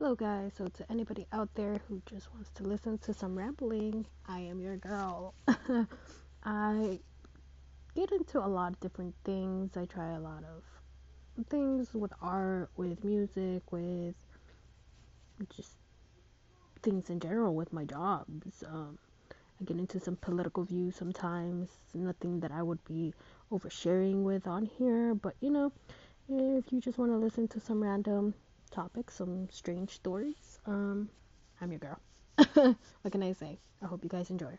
Hello, guys. So, to anybody out there who just wants to listen to some rambling, I am your girl. I get into a lot of different things. I try a lot of things with art, with music, with just things in general with my jobs. Um, I get into some political views sometimes. Nothing that I would be oversharing with on here, but you know, if you just want to listen to some random topics, some strange stories, um, I'm your girl. what can I say? I hope you guys enjoy.